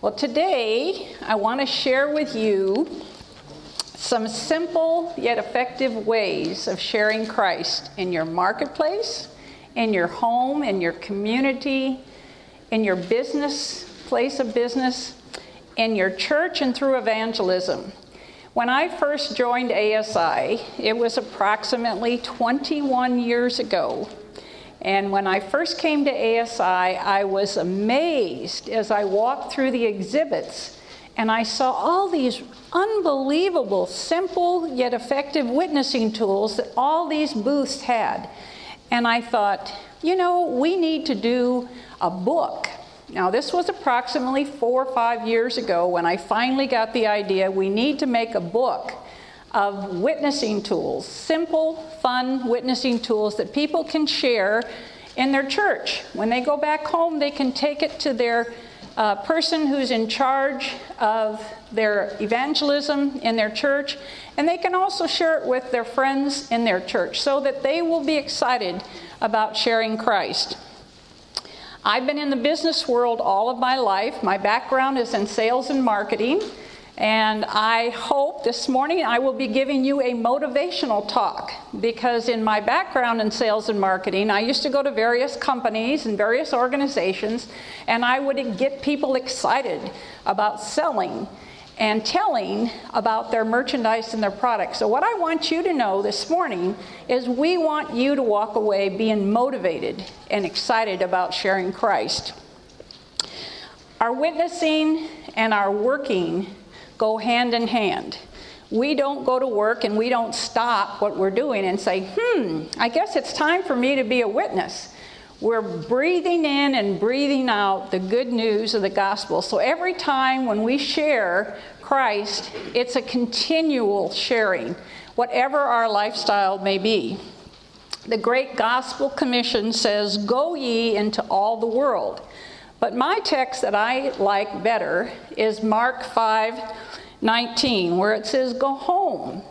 Well, today I want to share with you some simple yet effective ways of sharing Christ in your marketplace, in your home, in your community, in your business, place of business, in your church, and through evangelism. When I first joined ASI, it was approximately 21 years ago. And when I first came to ASI, I was amazed as I walked through the exhibits and I saw all these unbelievable, simple yet effective witnessing tools that all these booths had. And I thought, you know, we need to do a book. Now, this was approximately four or five years ago when I finally got the idea we need to make a book of witnessing tools, simple, fun witnessing tools that people can share in their church. When they go back home, they can take it to their uh, person who's in charge of their evangelism in their church, and they can also share it with their friends in their church so that they will be excited about sharing Christ. I've been in the business world all of my life. My background is in sales and marketing. And I hope this morning I will be giving you a motivational talk because, in my background in sales and marketing, I used to go to various companies and various organizations, and I would get people excited about selling and telling about their merchandise and their products. So, what I want you to know this morning is we want you to walk away being motivated and excited about sharing Christ. Our witnessing and our working go hand in hand. We don't go to work and we don't stop what we're doing and say, hmm, I guess it's time for me to be a witness. We're breathing in and breathing out the good news of the gospel. So every time when we share Christ, it's a continual sharing, whatever our lifestyle may be. The Great Gospel Commission says, Go ye into all the world. But my text that I like better is Mark 5 19, where it says, Go home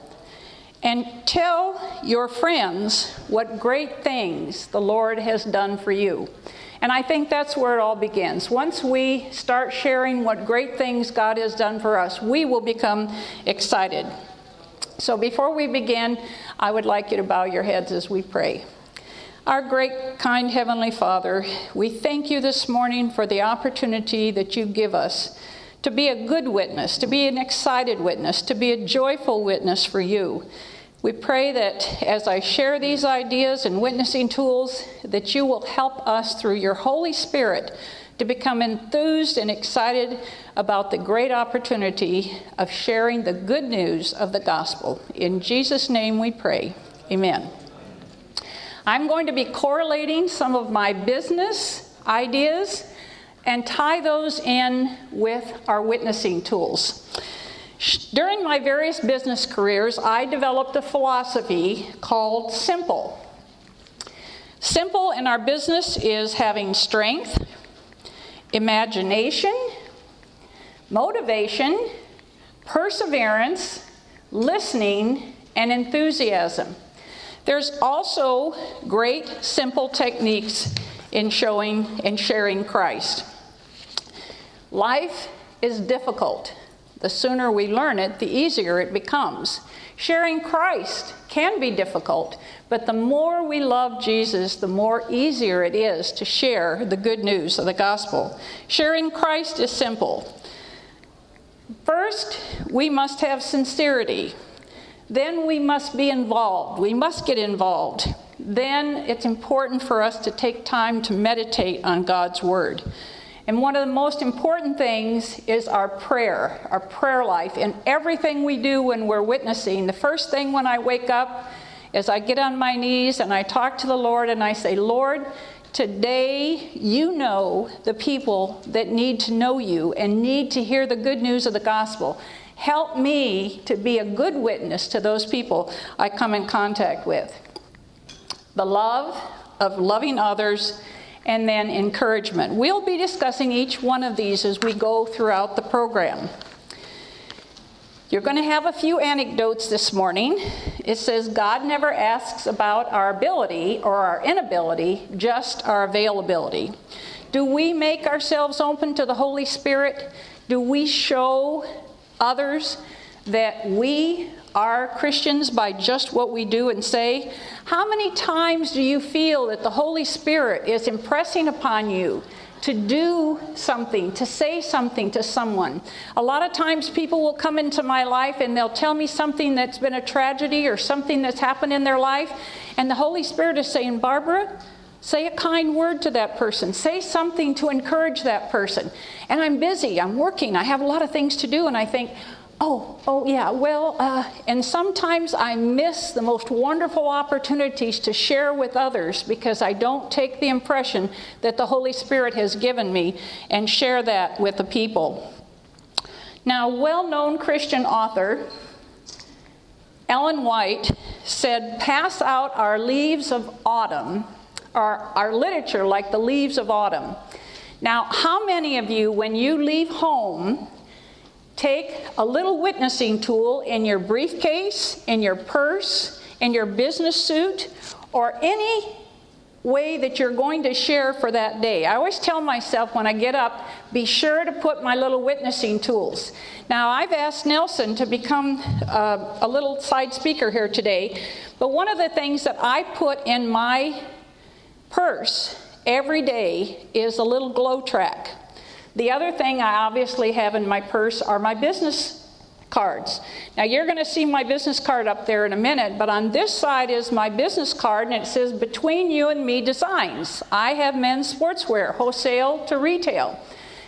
and tell your friends what great things the Lord has done for you. And I think that's where it all begins. Once we start sharing what great things God has done for us, we will become excited. So before we begin, I would like you to bow your heads as we pray. Our great, kind Heavenly Father, we thank you this morning for the opportunity that you give us to be a good witness, to be an excited witness, to be a joyful witness for you. We pray that as I share these ideas and witnessing tools, that you will help us through your Holy Spirit to become enthused and excited about the great opportunity of sharing the good news of the gospel. In Jesus' name we pray. Amen. I'm going to be correlating some of my business ideas and tie those in with our witnessing tools. During my various business careers, I developed a philosophy called simple. Simple in our business is having strength, imagination, motivation, perseverance, listening, and enthusiasm. There's also great simple techniques in showing and sharing Christ. Life is difficult. The sooner we learn it, the easier it becomes. Sharing Christ can be difficult, but the more we love Jesus, the more easier it is to share the good news of the gospel. Sharing Christ is simple. First, we must have sincerity. Then we must be involved. We must get involved. Then it's important for us to take time to meditate on God's Word. And one of the most important things is our prayer, our prayer life. And everything we do when we're witnessing, the first thing when I wake up is I get on my knees and I talk to the Lord and I say, Lord, today you know the people that need to know you and need to hear the good news of the gospel. Help me to be a good witness to those people I come in contact with. The love of loving others and then encouragement. We'll be discussing each one of these as we go throughout the program. You're going to have a few anecdotes this morning. It says God never asks about our ability or our inability, just our availability. Do we make ourselves open to the Holy Spirit? Do we show others that we are Christians by just what we do and say? How many times do you feel that the Holy Spirit is impressing upon you to do something, to say something to someone. A lot of times people will come into my life and they'll tell me something that's been a tragedy or something that's happened in their life, and the Holy Spirit is saying, Barbara, Say a kind word to that person. Say something to encourage that person. And I'm busy, I'm working, I have a lot of things to do, and I think, Oh, oh yeah. Well, uh, and sometimes I miss the most wonderful opportunities to share with others because I don't take the impression that the Holy Spirit has given me and share that with the people. Now, well-known Christian author Ellen White said, "Pass out our leaves of autumn, our, our literature like the leaves of autumn." Now, how many of you, when you leave home, Take a little witnessing tool in your briefcase, in your purse, in your business suit, or any way that you're going to share for that day. I always tell myself when I get up, be sure to put my little witnessing tools. Now, I've asked Nelson to become uh, a little side speaker here today, but one of the things that I put in my purse every day is a little glow track. The other thing I obviously have in my purse are my business cards. Now you're going to see my business card up there in a minute, but on this side is my business card and it says Between You and Me Designs. I have men's sportswear, wholesale to retail.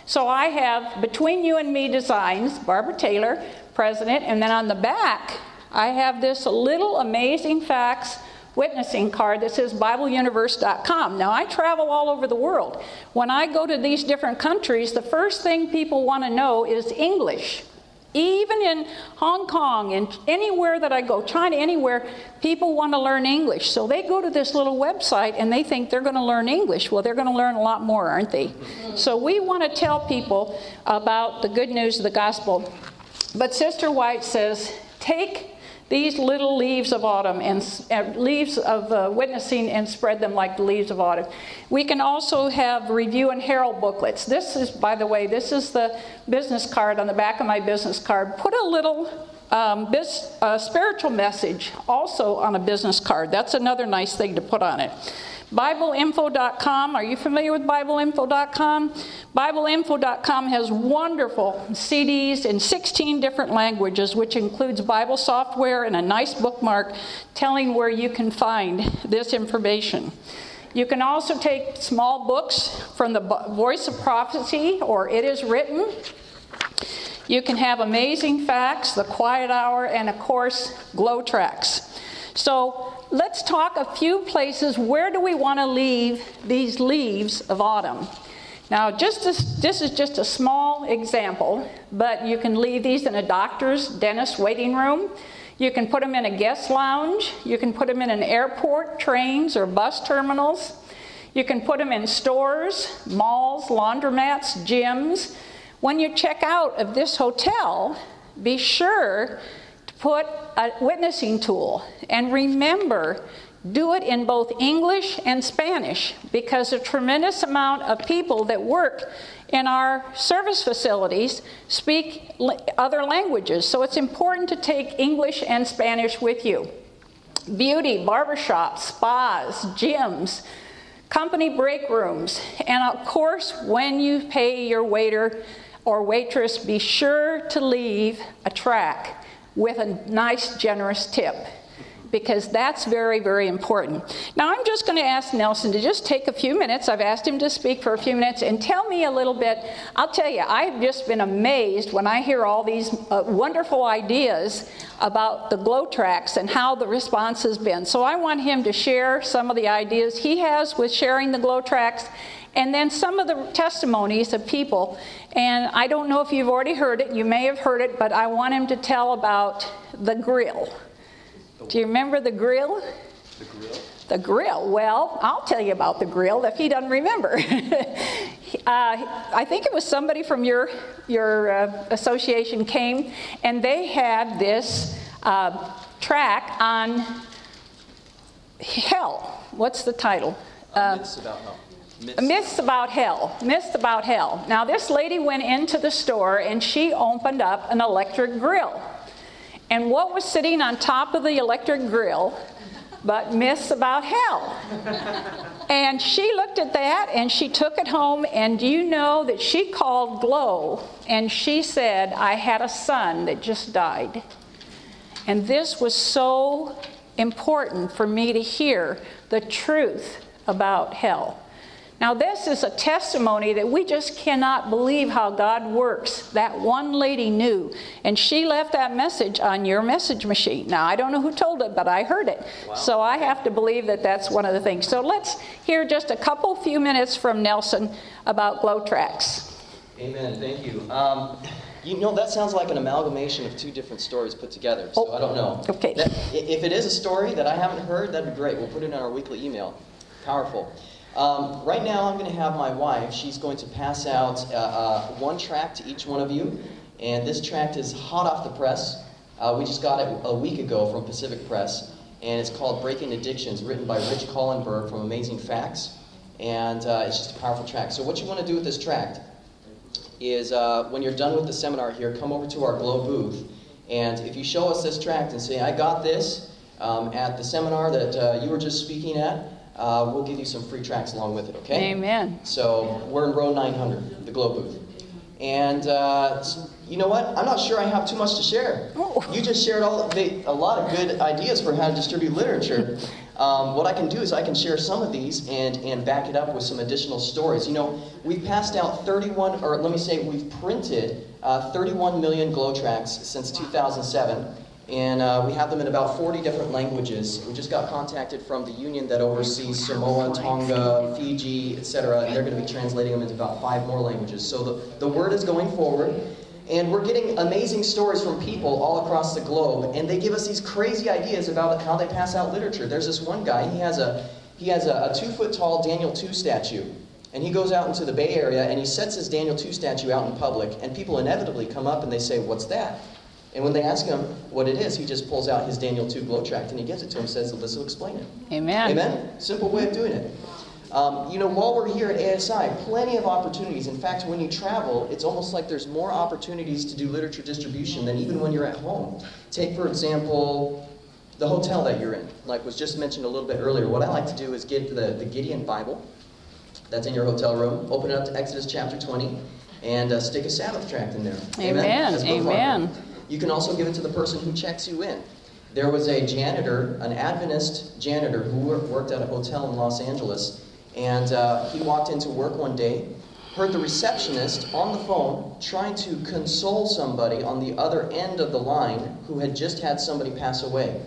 So I have Between You and Me Designs, Barbara Taylor, president, and then on the back I have this little amazing facts witnessing card that says BibleUniverse.com. Now, I travel all over the world. When I go to these different countries, the first thing people want to know is English. Even in Hong Kong and anywhere that I go, China, anywhere, people want to learn English. So they go to this little website and they think they're going to learn English. Well, they're going to learn a lot more, aren't they? So we want to tell people about the good news of the gospel. But Sister White says, take these little leaves of autumn and uh, leaves of uh, witnessing and spread them like the leaves of autumn. We can also have review and herald booklets. This is, by the way, this is the business card on the back of my business card. Put a little um, bis, uh, spiritual message also on a business card. That's another nice thing to put on it. BibleInfo.com. Are you familiar with BibleInfo.com? BibleInfo.com has wonderful CDs in 16 different languages, which includes Bible software and a nice bookmark telling where you can find this information. You can also take small books from the Voice of Prophecy or It Is Written. You can have amazing facts, the quiet hour, and of course, glow tracks. So let's talk a few places where do we want to leave these leaves of autumn. Now, just this, this is just a small example, but you can leave these in a doctor's, dentist waiting room. You can put them in a guest lounge. You can put them in an airport, trains, or bus terminals. You can put them in stores, malls, laundromats, gyms. When you check out of this hotel, be sure put a witnessing tool. And remember, do it in both English and Spanish because a tremendous amount of people that work in our service facilities speak other languages. So it's important to take English and Spanish with you. Beauty, barbershops, spas, gyms, company break rooms, and of course, when you pay your waiter or waitress, be sure to leave a track with a nice, generous tip because that's very, very important. Now, I'm just going to ask Nelson to just take a few minutes. I've asked him to speak for a few minutes and tell me a little bit. I'll tell you, I've just been amazed when I hear all these uh, wonderful ideas about the glow tracks and how the response has been. So, I want him to share some of the ideas he has with sharing the glow tracks and then some of the testimonies of people. And I don't know if you've already heard it, you may have heard it, but I want him to tell about the grill. Do you remember the grill? The grill? The grill. Well, I'll tell you about the grill if he doesn't remember. uh, I think it was somebody from your, your uh, association came, and they had this uh, track on hell. What's the title? Uh, about hell Myths. About hell. Myths about hell. Now, this lady went into the store and she opened up an electric grill. And what was sitting on top of the electric grill but myths about hell? And she looked at that and she took it home. And you know that she called Glow and she said, I had a son that just died. And this was so important for me to hear the truth about hell. Now, this is a testimony that we just cannot believe how God works. That one lady knew, and she left that message on your message machine. Now, I don't know who told it, but I heard it. Wow. So I have to believe that that's one of the things. So let's hear just a couple few minutes from Nelson about Glow Tracks. Amen. Thank you. Um, you know, that sounds like an amalgamation of two different stories put together, so oh, I don't know. Okay. That, if it is a story that I haven't heard, that'd be great. We'll put it in our weekly email. Powerful. Um, right now, I'm going to have my wife. She's going to pass out uh, uh, one tract to each one of you. And this tract is hot off the press. Uh, we just got it a week ago from Pacific Press. And it's called Breaking Addictions, written by Rich Kallenberg from Amazing Facts. And uh, it's just a powerful tract. So, what you want to do with this tract is uh, when you're done with the seminar here, come over to our Glow booth. And if you show us this tract and say, I got this um, at the seminar that uh, you were just speaking at, uh, we'll give you some free tracks along with it, okay? Amen. So we're in row 900, the Glow booth. And uh, you know what? I'm not sure I have too much to share. Oh. You just shared all the, a lot of good ideas for how to distribute literature. Um, what I can do is I can share some of these and, and back it up with some additional stories. You know, we've passed out 31, or let me say, we've printed uh, 31 million glow tracks since 2007 and uh, we have them in about 40 different languages. We just got contacted from the union that oversees Samoa, Tonga, Fiji, etc., and they're going to be translating them into about five more languages. So the, the word is going forward, and we're getting amazing stories from people all across the globe, and they give us these crazy ideas about how they pass out literature. There's this one guy, he has a, he has a, a two foot tall Daniel 2 statue. And he goes out into the Bay Area and he sets his Daniel 2 statue out in public, and people inevitably come up and they say, What's that? And when they ask him what it is, he just pulls out his Daniel 2 glow tract and he gives it to him and says, This will explain it. Amen. Amen? Simple way of doing it. Um, you know, while we're here at ASI, plenty of opportunities. In fact, when you travel, it's almost like there's more opportunities to do literature distribution than even when you're at home. Take, for example, the hotel that you're in. Like was just mentioned a little bit earlier, what I like to do is get the, the Gideon Bible that's in your hotel room, open it up to Exodus chapter 20, and uh, stick a Sabbath tract in there. Amen. Amen. You can also give it to the person who checks you in. There was a janitor, an Adventist janitor, who worked at a hotel in Los Angeles, and uh, he walked into work one day, heard the receptionist on the phone trying to console somebody on the other end of the line who had just had somebody pass away.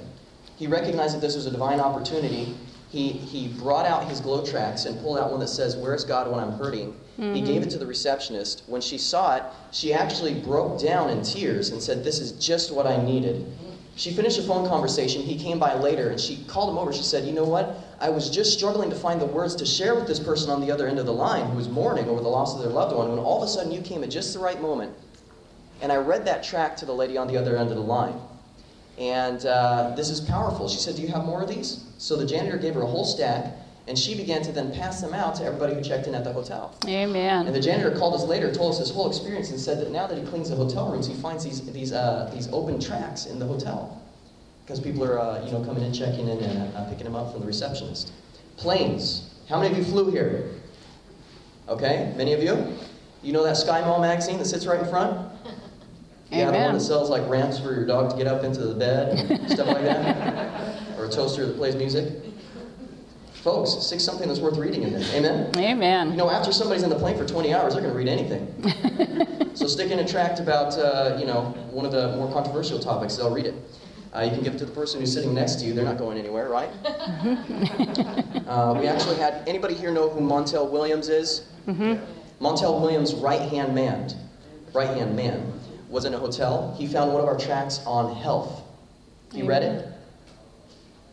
He recognized that this was a divine opportunity. He, he brought out his glow tracks and pulled out one that says, Where's God when I'm hurting? Mm-hmm. He gave it to the receptionist. When she saw it, she actually broke down in tears and said, This is just what I needed. She finished a phone conversation. He came by later and she called him over. She said, You know what? I was just struggling to find the words to share with this person on the other end of the line who was mourning over the loss of their loved one when all of a sudden you came at just the right moment. And I read that track to the lady on the other end of the line. And uh, this is powerful. She said, Do you have more of these? So the janitor gave her a whole stack. And she began to then pass them out to everybody who checked in at the hotel. Amen. And the janitor called us later, told us his whole experience, and said that now that he cleans the hotel rooms, he finds these these uh, these open tracks in the hotel because people are uh, you know coming in, checking in, and uh, picking them up from the receptionist. Planes. How many of you flew here? Okay, many of you. You know that Sky Mall magazine that sits right in front? Yeah, the one that sells like ramps for your dog to get up into the bed, and stuff like that, or a toaster that plays music. Folks, stick something that's worth reading in there. Amen? Amen. You know, after somebody's in the plane for 20 hours, they're going to read anything. so stick in a tract about, uh, you know, one of the more controversial topics, they'll read it. Uh, you can give it to the person who's sitting next to you. They're not going anywhere, right? uh, we actually had, anybody here know who Montel Williams is? Mm-hmm. Montel Williams' right-hand man, right-hand man, was in a hotel. He found one of our tracts on health. He read it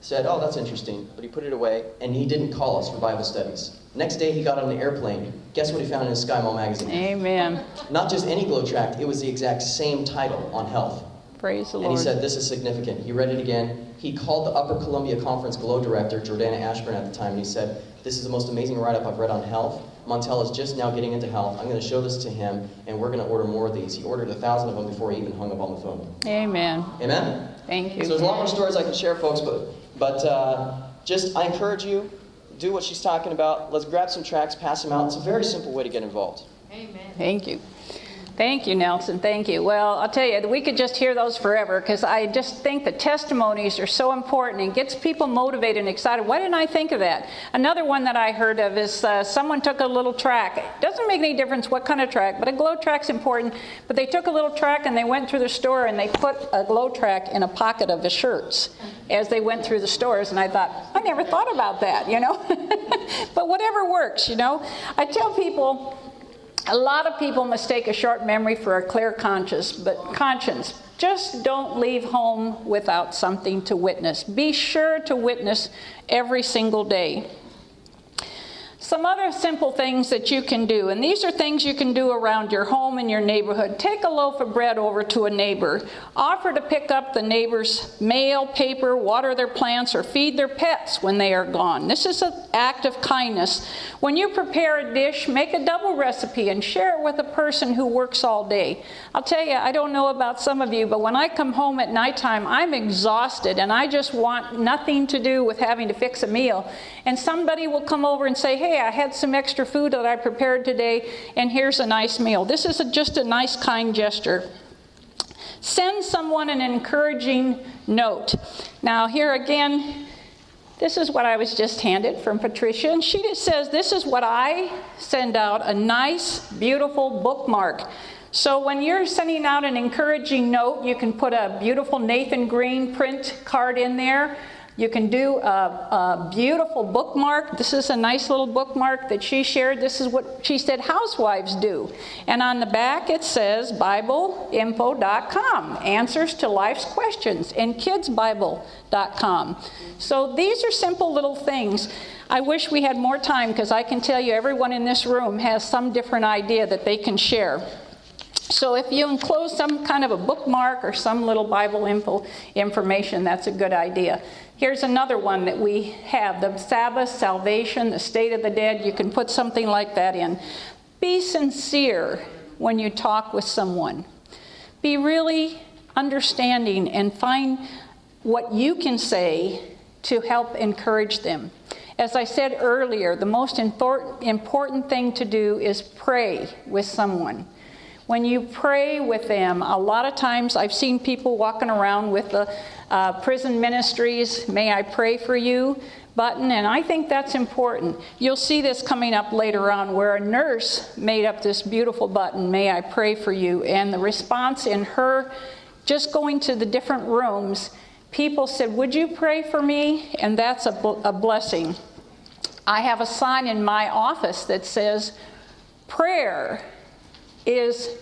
said, Oh, that's interesting, but he put it away, and he didn't call us for Bible studies. Next day, he got on the airplane. Guess what he found in his Sky Mall magazine? Amen. Not just any glow tract, it was the exact same title on health. Praise the Lord. And he said, This is significant. He read it again. He called the Upper Columbia Conference Glow director, Jordana Ashburn, at the time, and he said, This is the most amazing write up I've read on health. Montel is just now getting into health. I'm going to show this to him, and we're going to order more of these. He ordered a thousand of them before he even hung up on the phone. Amen. Amen? Thank you. So there's a lot more stories I can share, folks, but, but uh, just I encourage you, do what she's talking about. Let's grab some tracks, pass them out. It's a very simple way to get involved. Amen. Thank you. Thank you, Nelson. Thank you. Well, I'll tell you, we could just hear those forever because I just think the testimonies are so important and gets people motivated and excited. Why didn't I think of that? Another one that I heard of is uh, someone took a little track. It doesn't make any difference what kind of track, but a glow track's important. But they took a little track and they went through the store and they put a glow track in a pocket of the shirts as they went through the stores. And I thought, I never thought about that, you know? but whatever works, you know? I tell people, a lot of people mistake a short memory for a clear conscience, but conscience. Just don't leave home without something to witness. Be sure to witness every single day. Some other simple things that you can do, and these are things you can do around your home and your neighborhood. Take a loaf of bread over to a neighbor. Offer to pick up the neighbor's mail, paper, water their plants, or feed their pets when they are gone. This is an act of kindness. When you prepare a dish, make a double recipe and share it with a person who works all day. I'll tell you, I don't know about some of you, but when I come home at nighttime, I'm exhausted and I just want nothing to do with having to fix a meal. And somebody will come over and say, Hey, I had some extra food that I prepared today, and here's a nice meal. This is a, just a nice, kind gesture. Send someone an encouraging note. Now, here again, this is what I was just handed from Patricia, and she just says, This is what I send out a nice, beautiful bookmark. So, when you're sending out an encouraging note, you can put a beautiful Nathan Greene print card in there. You can do a, a, beautiful bookmark. This is a nice little bookmark that she shared. This is what she said housewives do. And on the back it says BibleInfo.com, answers to life's questions, and KidsBible.com. So these are simple little things. I wish we had more time because I can tell you everyone in this room has some different idea that they can share. So if you enclose some kind of a bookmark or some little Bible info information, that's a good idea. Here's another one that we have the Sabbath, salvation, the state of the dead. You can put something like that in. Be sincere when you talk with someone. Be really understanding and find what you can say to help encourage them. As I said earlier, the most important thing to do is pray with someone. When you pray with them, a lot of times I've seen people walking around with the uh, prison ministries, may I pray for you button, and I think that's important. You'll see this coming up later on where a nurse made up this beautiful button, may I pray for you, and the response in her just going to the different rooms, people said, Would you pray for me? And that's a, a blessing. I have a sign in my office that says, Prayer is,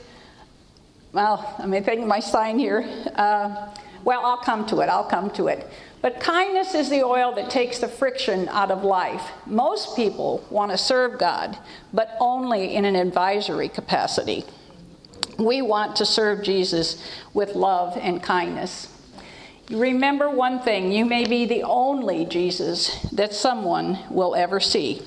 well, let me think my sign here. Uh, well, I'll come to it, I'll come to it. But kindness is the oil that takes the friction out of life. Most people want to serve God, but only in an advisory capacity. We want to serve Jesus with love and kindness. Remember one thing you may be the only Jesus that someone will ever see.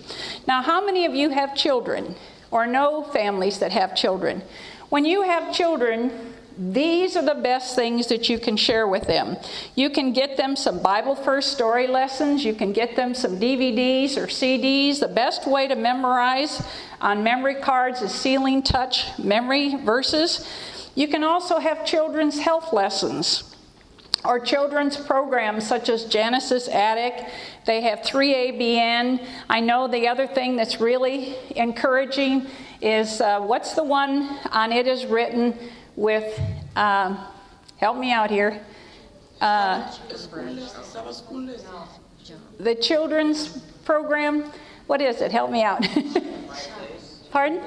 Now, how many of you have children? or know families that have children. When you have children, these are the best things that you can share with them. You can get them some Bible First story lessons. You can get them some DVDs or CDs. The best way to memorize on memory cards is Sealing Touch memory verses. You can also have children's health lessons or children's programs such as Genesis Attic. They have 3ABN. I know the other thing that's really encouraging is uh, what's the one on It Is Written with, um, help me out here. Uh, the children's program. What is it? Help me out. Pardon?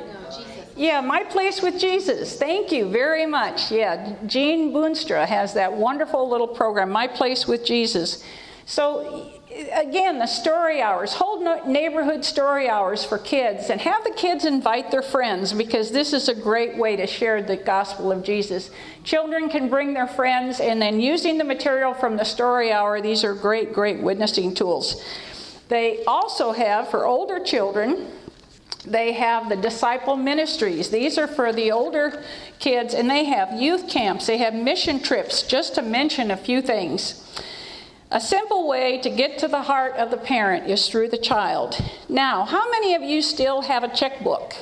Yeah, My Place with Jesus. Thank you very much. Yeah, Jean Boonstra has that wonderful little program, My Place with Jesus. So, again, the story hours, hold neighborhood story hours for kids and have the kids invite their friends because this is a great way to share the gospel of Jesus. Children can bring their friends, and then using the material from the story hour, these are great, great witnessing tools. They also have, for older children, they have the disciple ministries. These are for the older kids, and they have youth camps, they have mission trips, just to mention a few things. A simple way to get to the heart of the parent is through the child. Now, how many of you still have a checkbook?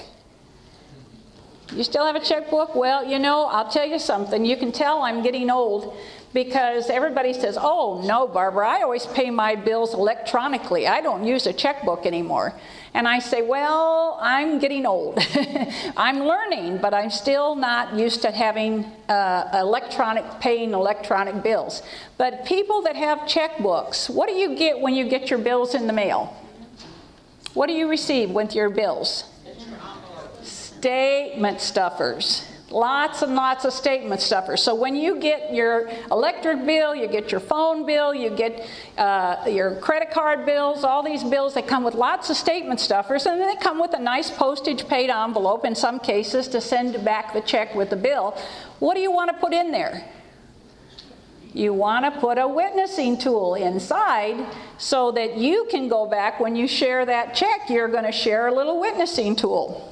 You still have a checkbook? Well, you know, I'll tell you something. You can tell I'm getting old because everybody says, Oh, no, Barbara, I always pay my bills electronically. I don't use a checkbook anymore. And I say, Well, I'm getting old. I'm learning, but I'm still not used to having uh, electronic, paying electronic bills. But people that have checkbooks, what do you get when you get your bills in the mail? What do you receive with your bills? statement stuffers. Lots and lots of statement stuffers. So when you get your electric bill, you get your phone bill, you get uh, your credit card bills, all these bills, they come with lots of statement stuffers, and then they come with a nice postage paid envelope in some cases to send back the check with the bill. What do you want to put in there? You want to put a witnessing tool inside so that you can go back when you share that check, you're going to share a little witnessing tool.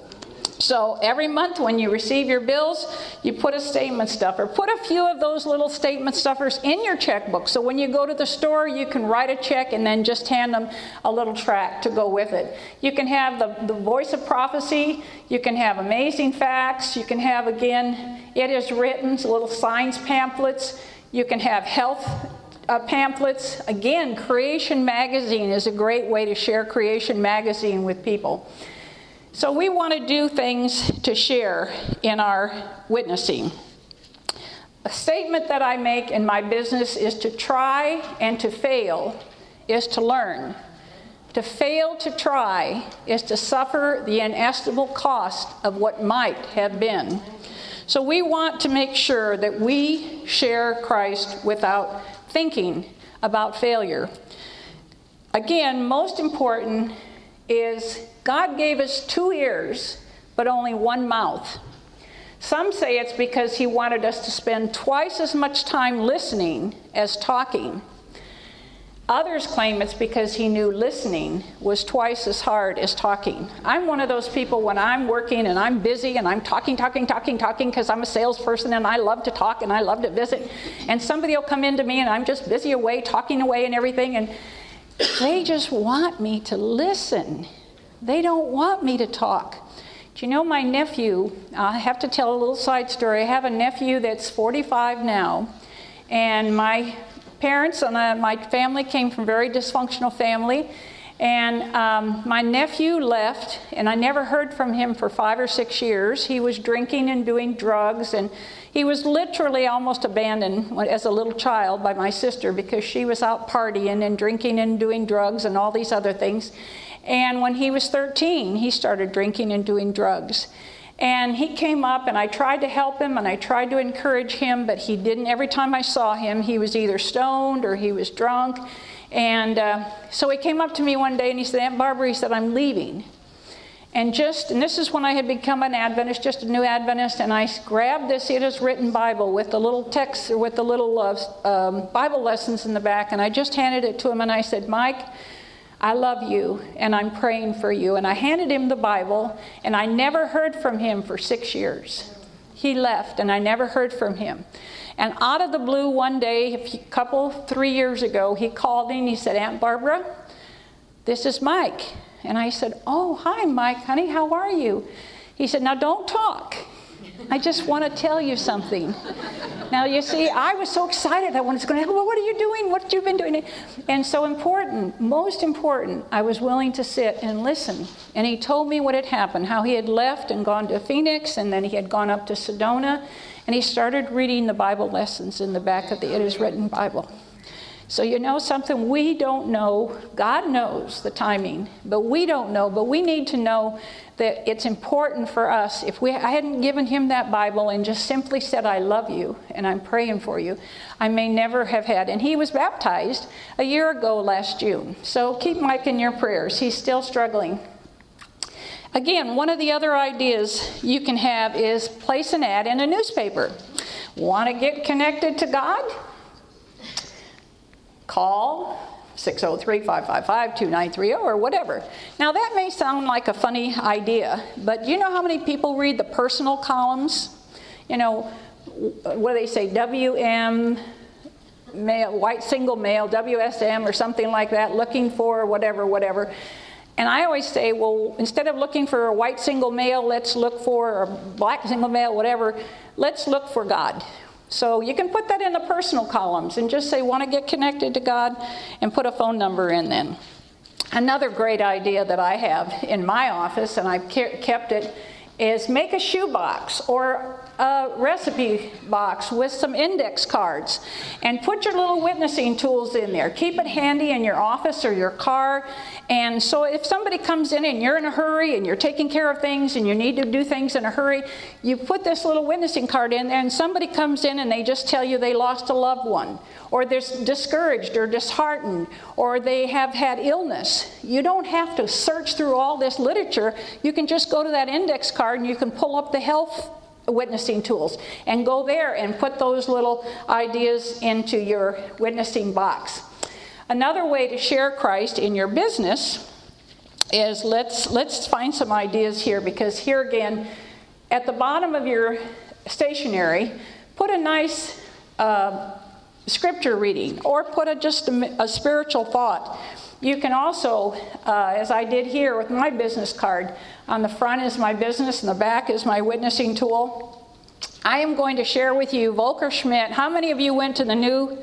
So every month when you receive your bills, you put a statement stuffer. Put a few of those little statement stuffers in your checkbook. So when you go to the store, you can write a check and then just hand them a little tract to go with it. You can have the, the voice of prophecy. You can have amazing facts. You can have, again, it is written, little signs pamphlets. You can have health uh, pamphlets. Again, Creation Magazine is a great way to share Creation Magazine with people. So we want to do things to share in our witnessing. A statement that I make in my business is to try and to fail is to learn. To fail to try is to suffer the inestimable cost of what might have been. So we want to make sure that we share Christ without thinking about failure. Again, most important is God gave us two ears, but only one mouth. Some say it's because He wanted us to spend twice as much time listening as talking. Others claim it's because he knew listening was twice as hard as talking. I'm one of those people when I'm working and I'm busy and I'm talking, talking, talking, talking because I'm a salesperson and I love to talk and I love to visit. And somebody will come into me and I'm just busy away, talking away and everything. And they just want me to listen. They don't want me to talk. Do you know my nephew? I have to tell a little side story. I have a nephew that's 45 now, and my parents and uh, my family came from very dysfunctional family. And um, my nephew left, and I never heard from him for five or six years. He was drinking and doing drugs, and he was literally almost abandoned as a little child by my sister because she was out partying and drinking and doing drugs and all these other things. And when he was 13, he started drinking and doing drugs. And he came up, and I tried to help him and I tried to encourage him, but he didn't. Every time I saw him, he was either stoned or he was drunk. And uh, so he came up to me one day and he said, Aunt Barbara, he said, I'm leaving. And just, and this is when I had become an Adventist, just a new Adventist, and I grabbed this It Is Written Bible with the little text, with the little uh, um, Bible lessons in the back, and I just handed it to him and I said, Mike, I love you and I'm praying for you. And I handed him the Bible and I never heard from him for six years. He left and I never heard from him. And out of the blue, one day, a couple, three years ago, he called me and he said, Aunt Barbara, this is Mike. And I said, Oh, hi, Mike, honey, how are you? He said, Now don't talk. I just want to tell you something. Now, you see, I was so excited. I was going, well, what are you doing? What have you been doing? And so important, most important, I was willing to sit and listen. And he told me what had happened, how he had left and gone to Phoenix, and then he had gone up to Sedona, and he started reading the Bible lessons in the back of the It Is Written Bible. So, you know something? We don't know. God knows the timing, but we don't know. But we need to know that it's important for us. If we, I hadn't given him that Bible and just simply said, I love you and I'm praying for you, I may never have had. And he was baptized a year ago last June. So keep Mike in your prayers. He's still struggling. Again, one of the other ideas you can have is place an ad in a newspaper. Want to get connected to God? Call 603 555 2930 or whatever. Now, that may sound like a funny idea, but you know how many people read the personal columns? You know, what do they say? WM, male, white single male, WSM, or something like that, looking for whatever, whatever. And I always say, well, instead of looking for a white single male, let's look for a black single male, whatever, let's look for God. So you can put that in the personal columns and just say, want to get connected to God, and put a phone number in then. Another great idea that I have in my office, and I've kept it, is make a shoebox or a recipe box with some index cards and put your little witnessing tools in there. Keep it handy in your office or your car. And so if somebody comes in and you're in a hurry and you're taking care of things and you need to do things in a hurry, you put this little witnessing card in there and somebody comes in and they just tell you they lost a loved one or they're discouraged or disheartened or they have had illness. You don't have to search through all this literature. You can just go to that index card and you can pull up the health witnessing tools and go there and put those little ideas into your witnessing box. Another way to share Christ in your business is let's let's find some ideas here because here again at the bottom of your stationery put a nice uh, scripture reading or put a, just a, a spiritual thought you can also, uh, as I did here with my business card, on the front is my business and the back is my witnessing tool. I am going to share with you Volker Schmidt. How many of you went to the new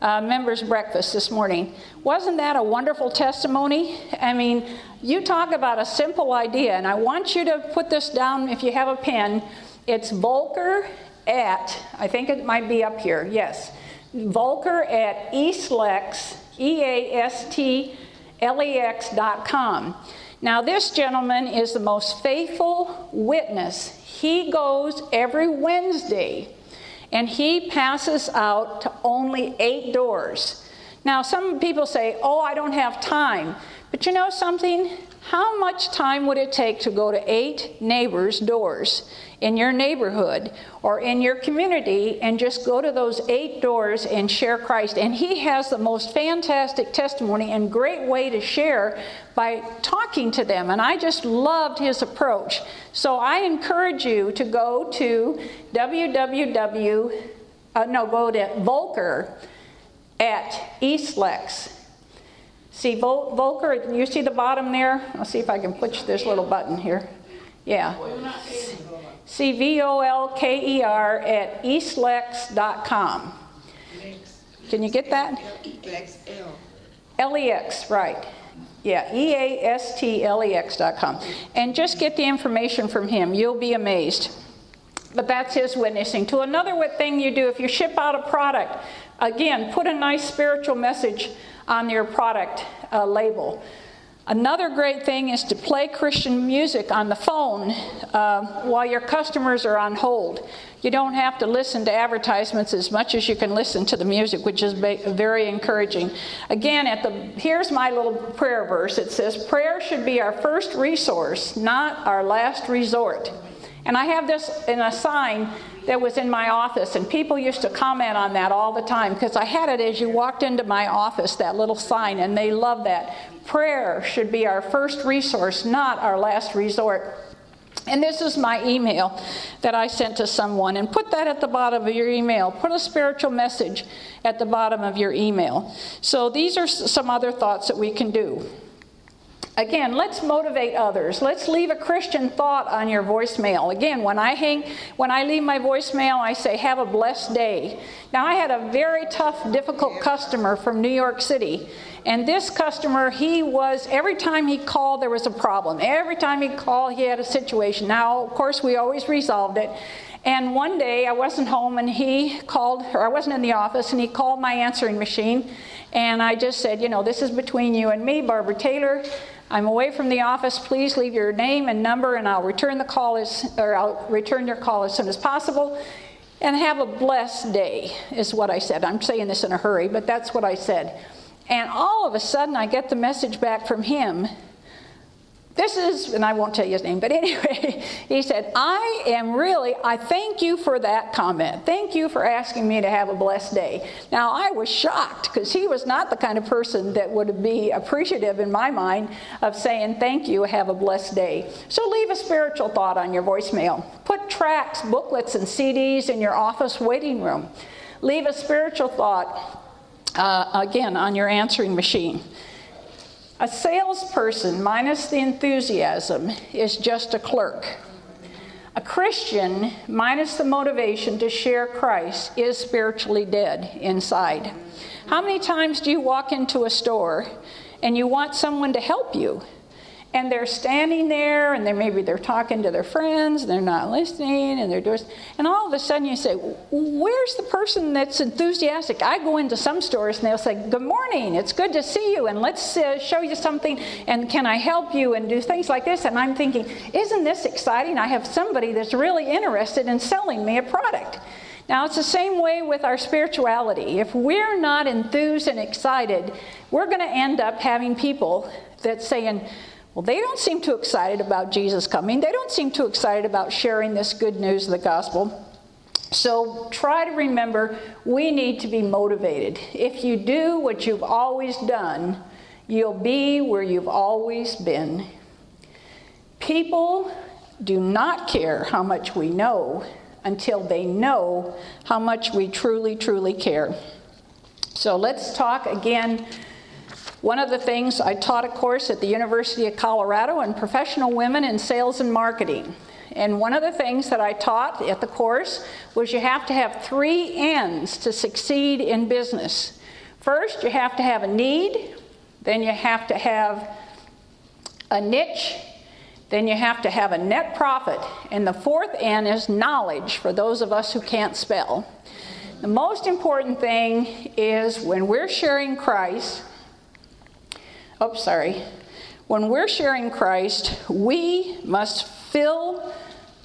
uh, members' breakfast this morning? Wasn't that a wonderful testimony? I mean, you talk about a simple idea, and I want you to put this down if you have a pen. It's Volker at, I think it might be up here, yes. Volker at Eastlex, E A S T lex.com. Now, this gentleman is the most faithful witness. He goes every Wednesday and he passes out to only eight doors. Now, some people say, Oh, I don't have time. But you know something? How much time would it take to go to eight neighbors' doors in your neighborhood or in your community and just go to those eight doors and share Christ? And he has the most fantastic testimony and great way to share by talking to them. And I just loved his approach. So I encourage you to go to www. Uh, no, go to Volker at Eastlex See Vol- Volker, you see the bottom there? I'll see if I can push this little button here. Yeah. C V O L K E R at eastlex.com. Can you get that? L E X, right. Yeah, E A S T L E X.com. And just get the information from him. You'll be amazed. But that's his witnessing. To another thing you do, if you ship out a product, again, put a nice spiritual message on your product uh, label. Another great thing is to play Christian music on the phone uh, while your customers are on hold. You don't have to listen to advertisements as much as you can listen to the music, which is very encouraging. Again, at the here's my little prayer verse. It says, "Prayer should be our first resource, not our last resort." And I have this in a sign that was in my office, and people used to comment on that all the time because I had it as you walked into my office, that little sign, and they love that. Prayer should be our first resource, not our last resort. And this is my email that I sent to someone. And put that at the bottom of your email. Put a spiritual message at the bottom of your email. So these are some other thoughts that we can do. Again, let's motivate others. Let's leave a Christian thought on your voicemail. Again, when I hang when I leave my voicemail, I say have a blessed day. Now, I had a very tough, difficult customer from New York City. And this customer, he was every time he called there was a problem. Every time he called, he had a situation. Now, of course, we always resolved it. And one day I wasn't home and he called, or I wasn't in the office, and he called my answering machine. And I just said, You know, this is between you and me, Barbara Taylor. I'm away from the office. Please leave your name and number, and I'll return the call as, or I'll return your call as soon as possible. And have a blessed day, is what I said. I'm saying this in a hurry, but that's what I said. And all of a sudden, I get the message back from him this is, and I won't tell you his name, but anyway, he said, I am really, I thank you for that comment. Thank you for asking me to have a blessed day. Now, I was shocked because he was not the kind of person that would be appreciative in my mind of saying, Thank you, have a blessed day. So leave a spiritual thought on your voicemail. Put tracts, booklets, and CDs in your office waiting room. Leave a spiritual thought, uh, again, on your answering machine. A salesperson minus the enthusiasm is just a clerk. A Christian minus the motivation to share Christ is spiritually dead inside. How many times do you walk into a store and you want someone to help you? And they're standing there and they maybe they're talking to their friends and they're not listening and they're doing and all of a sudden you say where's the person that's enthusiastic? I go into some stores and they'll say good morning it's good to see you and let's uh, show you something and can i help you and do things like this? And i'm thinking isn't this exciting? I have somebody that's really interested in selling me a product. Now, it's the same way with our spirituality. If we're not enthused and excited, we're going to end up having people that saying, well, they don't seem too excited about Jesus coming. They don't seem too excited about sharing this good news of the gospel. So try to remember we need to be motivated. If you do what you've always done, you'll be where you've always been. People do not care how much we know until they know how much we truly, truly care. So let's talk again one of the things I taught a course at the University of Colorado on professional women in sales and marketing. And one of the things that I taught at the course was you have to have three N's to succeed in business. First, you have to have a need, then you have to have a niche, then you have to have a net profit. And the fourth N is knowledge for those of us who can't spell. The most important thing is when we're sharing Christ, oh, sorry. When we're sharing Christ, we must fill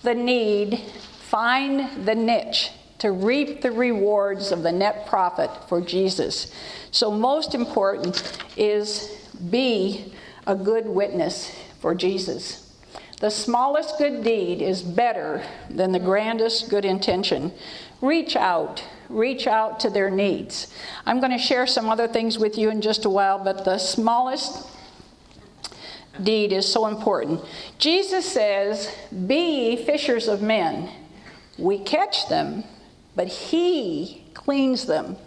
the need, find the niche to reap the rewards of the net profit for Jesus. So, most important is be a good witness for Jesus. The smallest good deed is better than the grandest good intention. Reach out, reach out to their needs. I'm going to share some other things with you in just a while, but the smallest deed is so important. Jesus says, Be fishers of men. We catch them, but He cleans them.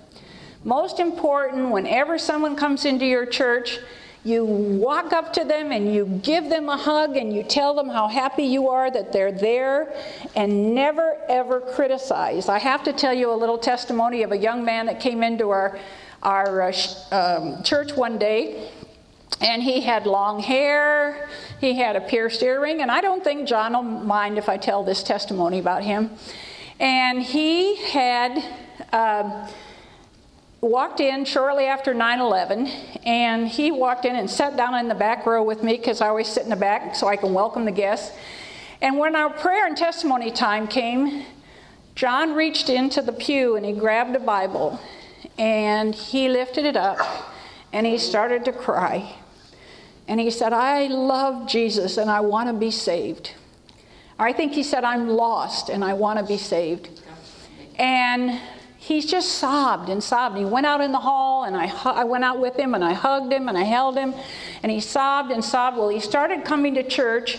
Most important, whenever someone comes into your church, you walk up to them and you give them a hug and you tell them how happy you are that they're there and never ever criticize. I have to tell you a little testimony of a young man that came into our, our uh, um, church one day and he had long hair, he had a pierced earring, and I don't think John will mind if I tell this testimony about him. And he had. Uh, walked in shortly after 9 11, and he walked in and sat down in the back row with me because I always sit in the back so I can welcome the guests. And when our prayer and testimony time came, John reached into the pew and he grabbed a Bible and he lifted it up and he started to cry. And he said, I love Jesus and I want to be saved. I think he said, I'm lost and I want to be saved. And he just sobbed and sobbed. He went out in the hall, and I, I went out with him, and I hugged him, and I held him, and he sobbed and sobbed. Well, he started coming to church,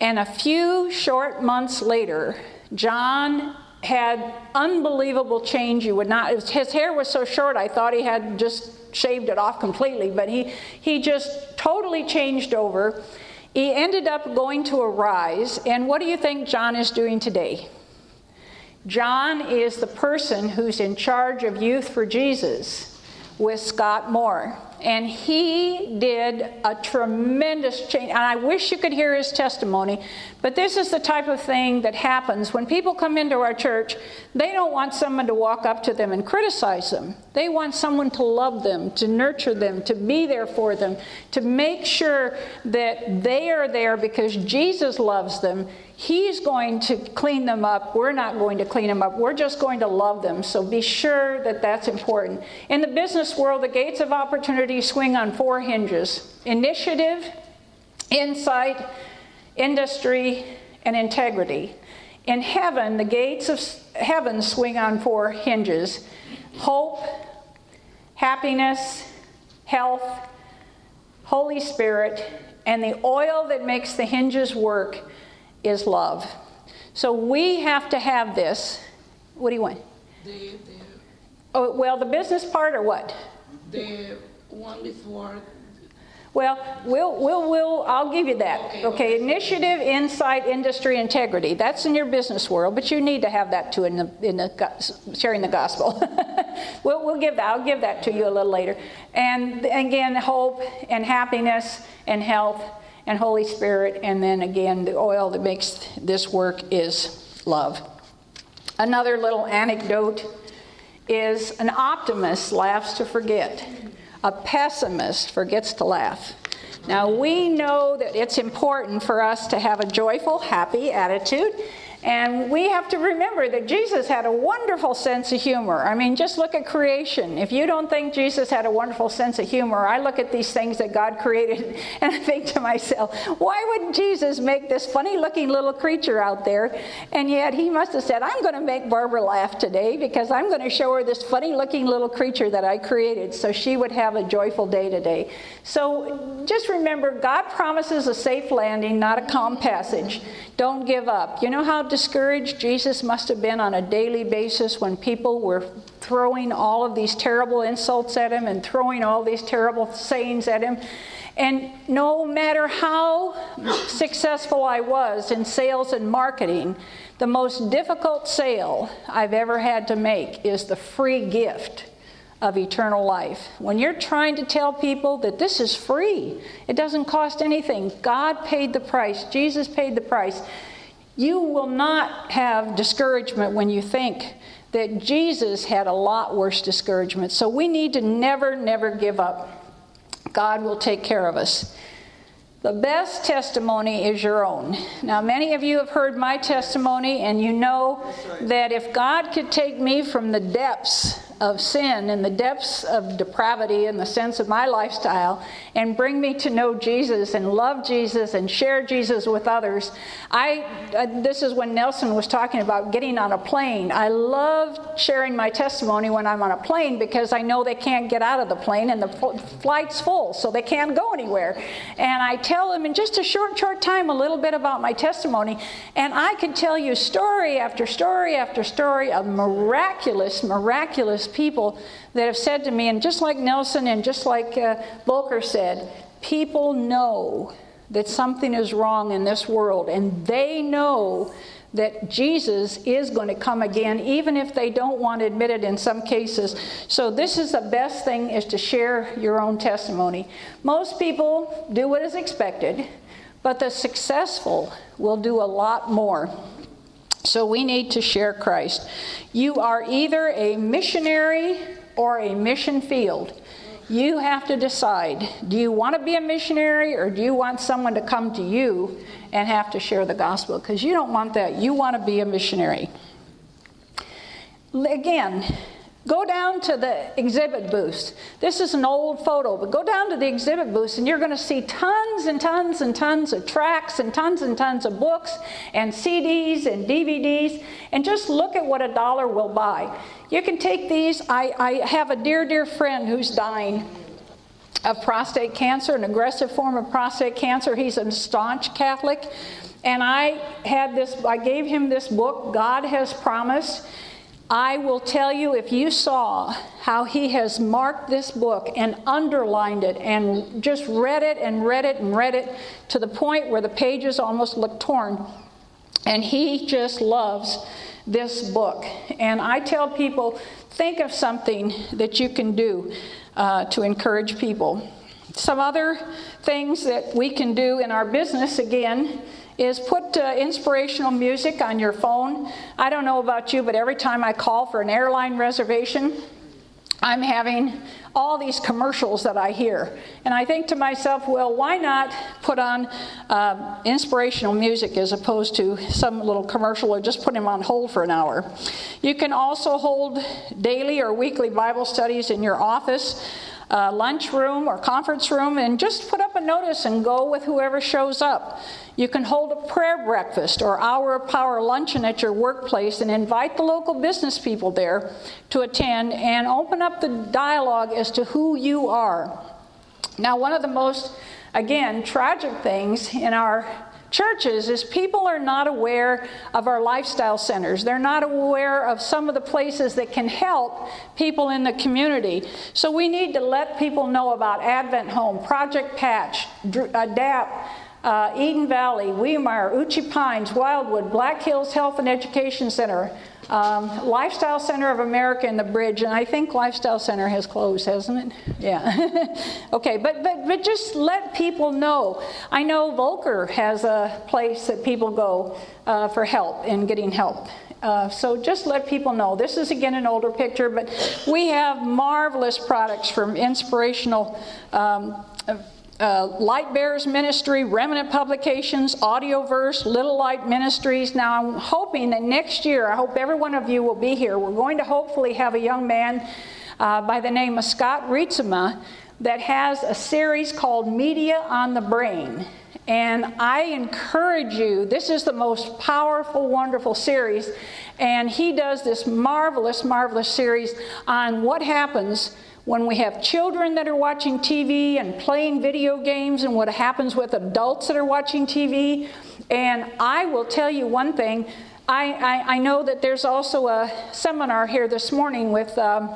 and a few short months later, John had unbelievable change. You would not. His hair was so short, I thought he had just shaved it off completely, but he he just totally changed over. He ended up going to Arise, and what do you think John is doing today? John is the person who's in charge of Youth for Jesus with Scott Moore. And he did a tremendous change. And I wish you could hear his testimony, but this is the type of thing that happens when people come into our church. They don't want someone to walk up to them and criticize them. They want someone to love them, to nurture them, to be there for them, to make sure that they are there because Jesus loves them He's going to clean them up. We're not going to clean them up. We're just going to love them. So be sure that that's important. In the business world, the gates of opportunity swing on four hinges initiative, insight, industry, and integrity. In heaven, the gates of heaven swing on four hinges hope, happiness, health, Holy Spirit, and the oil that makes the hinges work is love. So we have to have this. What do you want? The, the, oh, well, the business part or what? The one before well, we'll, we'll, we'll, I'll give you that. Okay, okay, initiative, insight, industry, integrity. That's in your business world, but you need to have that too in the, in the sharing the gospel. we'll, we'll give that, I'll give that to you a little later. And again, hope and happiness and health and Holy Spirit. And then again, the oil that makes this work is love. Another little anecdote is an optimist laughs to forget. A pessimist forgets to laugh. Now, we know that it's important for us to have a joyful, happy attitude and we have to remember that Jesus had a wonderful sense of humor. I mean, just look at creation. If you don't think Jesus had a wonderful sense of humor, I look at these things that God created and I think to myself, why would Jesus make this funny looking little creature out there? And yet he must have said, I'm going to make Barbara laugh today because I'm going to show her this funny looking little creature that I created so she would have a joyful day today. So just remember, God promises a safe landing, not a calm passage. Don't give up. You know how discouraged Jesus must have been on a daily basis when people were throwing all of these terrible insults at him and throwing all these terrible sayings at him. And no matter how successful I was in sales and marketing, the most difficult sale I've ever had to make is the free gift of eternal life. When you're trying to tell people that this is free, it doesn't cost anything, God paid the price, Jesus paid the price, you will not have discouragement when you think that Jesus had a lot worse discouragement. So we need to never, never give up. God will take care of us. The best testimony is your own. Now, many of you have heard my testimony, and you know that if God could take me from the depths of sin and the depths of depravity and the sense of my lifestyle and bring me to know Jesus and love Jesus and share Jesus with others. I uh, this is when Nelson was talking about getting on a plane. I love sharing my testimony when I'm on a plane because I know they can't get out of the plane and the flight's full, so they can't go anywhere. And I tell them in just a short short time a little bit about my testimony and I can tell you story after story after story of miraculous miraculous people that have said to me, and just like Nelson and just like uh, Volker said, people know that something is wrong in this world, and they know that Jesus is going to come again, even if they don't want to admit it in some cases. So this is the best thing is to share your own testimony. Most people do what is expected, but the successful will do a lot more. So we need to share Christ. You are either a missionary or a mission field. You have to decide do you want to be a missionary or do you want someone to come to you and have to share the gospel? Because you don't want that. You want to be a missionary. Again, Go down to the exhibit booths. This is an old photo, but go down to the exhibit booths and you're going to see tons and tons and tons of tracks and tons and tons of books and CDs and DVDs. And just look at what a dollar will buy. You can take these. I, I have a dear, dear friend who's dying of prostate cancer, an aggressive form of prostate cancer. He's a staunch Catholic. And I had this, I gave him this book, God Has Promised. I will tell you if you saw how he has marked this book and underlined it and just read it and read it and read it to the point where the pages almost look torn. And he just loves this book. And I tell people think of something that you can do uh, to encourage people. Some other things that we can do in our business, again, is put uh, inspirational music on your phone. I don't know about you, but every time I call for an airline reservation, I'm having all these commercials that I hear. And I think to myself, well, why not put on uh, inspirational music as opposed to some little commercial or just put them on hold for an hour? You can also hold daily or weekly Bible studies in your office. uh, lunchroom or conference room and just put up a notice and go with whoever shows up. You can hold a prayer breakfast or hour of power luncheon at your workplace and invite the local business people there to attend and open up the dialogue as to who you are. Now, one of the most, again, tragic things in our churches is people are not aware of our lifestyle centers. They're not aware of some of the places that can help people in the community. So we need to let people know about Advent Home, Project Patch, Adapt. Uh, Eden Valley, Weimar, Uchee Pines, Wildwood, Black Hills Health and Education Center, um, Lifestyle Center of America in the Bridge, and I think Lifestyle Center has closed, hasn't it? Yeah. okay, but, but, but just let people know. I know Volker has a place that people go uh, for help in getting help. Uh, so just let people know. This is again an older picture, but we have marvelous products from inspirational. Um, uh, Light Bearers Ministry, Remnant Publications, Audioverse, Little Light Ministries. Now, I'm hoping that next year, I hope every one of you will be here. We're going to hopefully have a young man uh, by the name of Scott Ritsema that has a series called Media on the Brain. And I encourage you, this is the most powerful, wonderful series. And he does this marvelous, marvelous series on what happens when we have children that are watching TV and playing video games, and what happens with adults that are watching TV. And I will tell you one thing I, I, I know that there's also a seminar here this morning with, um,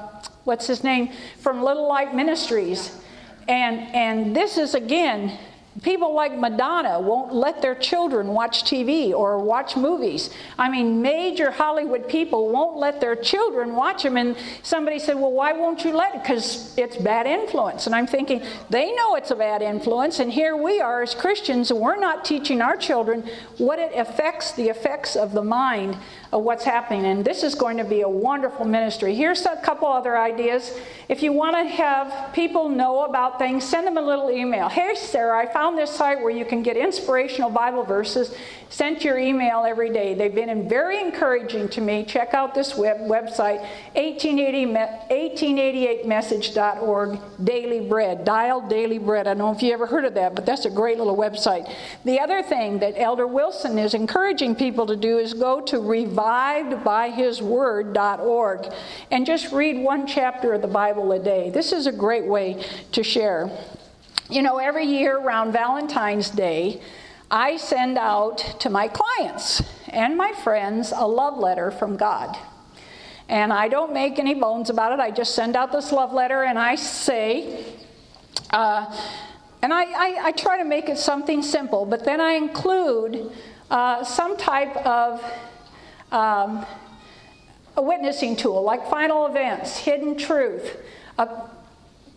what's his name, from Little Light Ministries. And, and this is, again, People like Madonna won't let their children watch TV or watch movies. I mean, major Hollywood people won't let their children watch them. And somebody said, Well, why won't you let it? Because it's bad influence. And I'm thinking, they know it's a bad influence. And here we are as Christians, and we're not teaching our children what it affects, the effects of the mind of what's happening. And this is going to be a wonderful ministry. Here's a couple other ideas. If you want to have people know about things, send them a little email. Hey, Sarah, I found this site where you can get inspirational Bible verses sent your email every day. They've been very encouraging to me. Check out this web, website, 1880, 1888message.org, Daily Bread, Dial Daily Bread. I don't know if you ever heard of that, but that's a great little website. The other thing that Elder Wilson is encouraging people to do is go to revivedbyhisword.org and just read one chapter of the Bible a day. This is a great way to share. You know, every year around Valentine's Day, I send out to my clients and my friends a love letter from God. And I don't make any bones about it. I just send out this love letter and I say, uh, and I, I, I, try to make it something simple, but then I include uh, some type of um, a witnessing tool like final events, hidden truth. Uh,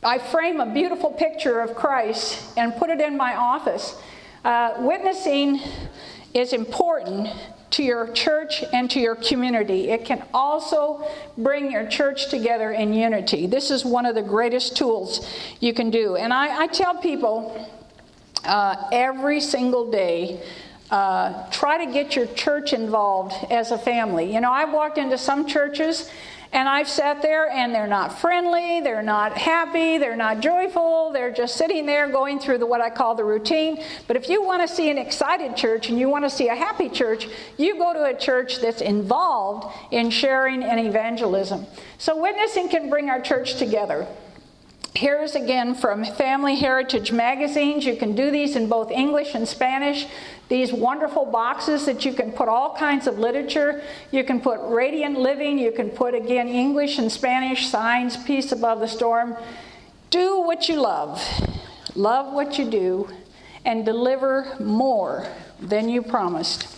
I frame a beautiful picture of Christ and put it in my office. Uh, witnessing is important to your church and to your community. It can also bring your church together in unity. This is one of the greatest tools you can do. And I, I tell people uh, every single day uh, try to get your church involved as a family. You know, I've walked into some churches and I've sat there and they're not friendly, they're not happy, they're not joyful, they're just sitting there going through the, what I call the routine. But if you want to see an excited church and you want to see a happy church, you go to a church that's involved in sharing and evangelism. So witnessing can bring our church together. Here's again from Family Heritage magazines. You can do these in both English and Spanish. These wonderful boxes that you can put all kinds of literature. You can put Radiant Living. You can put again English and Spanish signs, Peace Above the Storm. Do what you love, love what you do, and deliver more than you promised.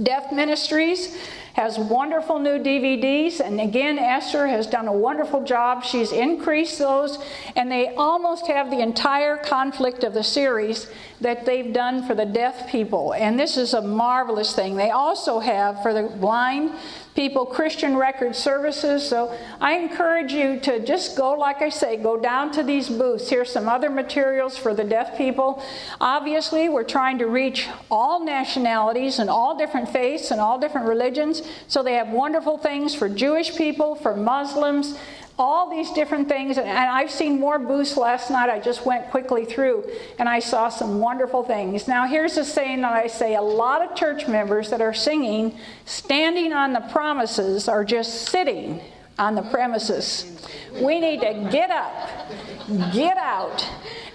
Deaf Ministries has wonderful new DVDs. And again, Esther has done a wonderful job. She's increased those, and they almost have the entire conflict of the series that they've done for the deaf people. And this is a marvelous thing. They also have for the blind people Christian Record Services. So I encourage you to just go, like I say, go down to these booths. Here's some other materials for the deaf people. Obviously, we're trying to reach all nationalities and all different faiths and all different religions. So they have wonderful things for Jewish people, for Muslims. All these different things. And I've seen more booths last night. I just went quickly through and I saw some wonderful things. Now, here's a saying that I say a lot of church members that are singing, standing on the promises, are just sitting on the premises. We need to get up, get out,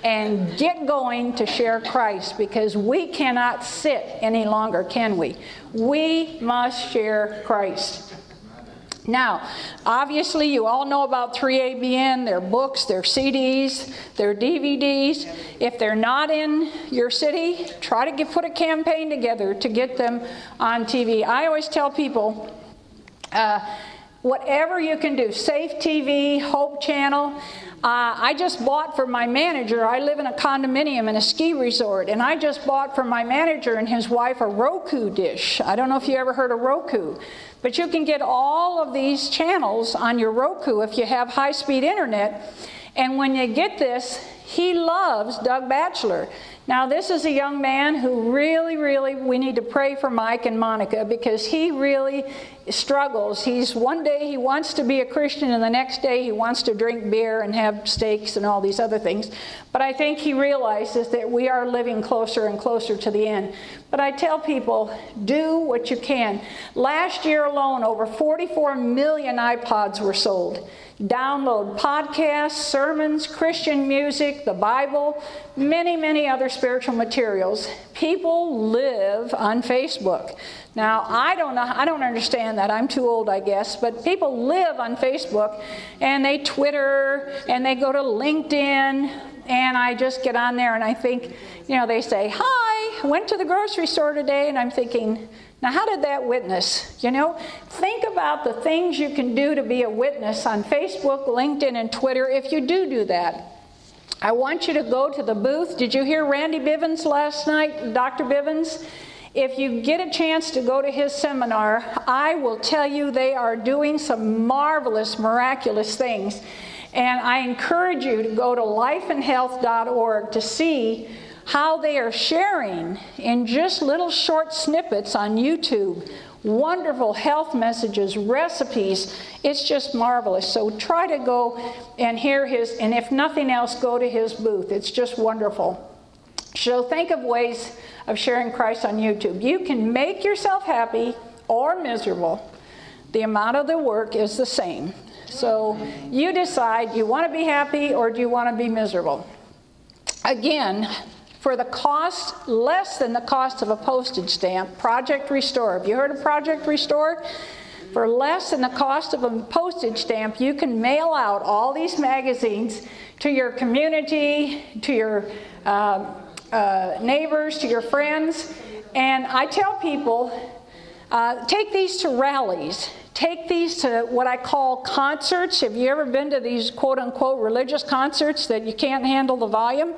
and get going to share Christ because we cannot sit any longer, can we? We must share Christ. Now, obviously, you all know about 3ABN, their books, their CDs, their DVDs. If they're not in your city, try to get, put a campaign together to get them on TV. I always tell people, uh, whatever you can do, Safe TV, Hope Channel. Uh, I just bought for my manager, I live in a condominium in a ski resort, and I just bought for my manager and his wife a Roku dish. I don't know if you ever heard of Roku, but you can get all of these channels on your Roku if you have high speed internet. And when you get this, he loves Doug Batchelor. Now, this is a young man who really, really, we need to pray for Mike and Monica because he really struggles. He's one day he wants to be a Christian, and the next day he wants to drink beer and have steaks and all these other things. But I think he realizes that we are living closer and closer to the end. But I tell people, do what you can. Last year alone, over 44 million iPods were sold. Download podcasts, sermons, Christian music, the Bible, many, many other spiritual materials. People live on Facebook. Now, I don't know, I don't understand that. I'm too old, I guess, but people live on Facebook and they Twitter and they go to LinkedIn and I just get on there and I think, you know, they say, "Hi, went to the grocery store today." And I'm thinking, now, how did that witness? You know, think about the things you can do to be a witness on Facebook, LinkedIn, and Twitter if you do do that. I want you to go to the booth. Did you hear Randy Bivens last night, Dr. Bivens? If you get a chance to go to his seminar, I will tell you they are doing some marvelous, miraculous things. And I encourage you to go to lifeandhealth.org to see how they are sharing in just little short snippets on YouTube wonderful health messages, recipes. It's just marvelous. So try to go and hear his, and if nothing else, go to his booth. It's just wonderful. So think of ways of sharing Christ on YouTube. You can make yourself happy or miserable. The amount of the work is the same. So you decide you want to be happy or do you want to be miserable. Again, for the cost less than the cost of a postage stamp, Project Restore. Have you heard of Project Restore? For less than the cost of a postage stamp, you can mail out all these magazines to your community, to your uh, uh, neighbors, to your friends. And I tell people uh, take these to rallies. Take these to what I call concerts. Have you ever been to these quote unquote religious concerts that you can't handle the volume?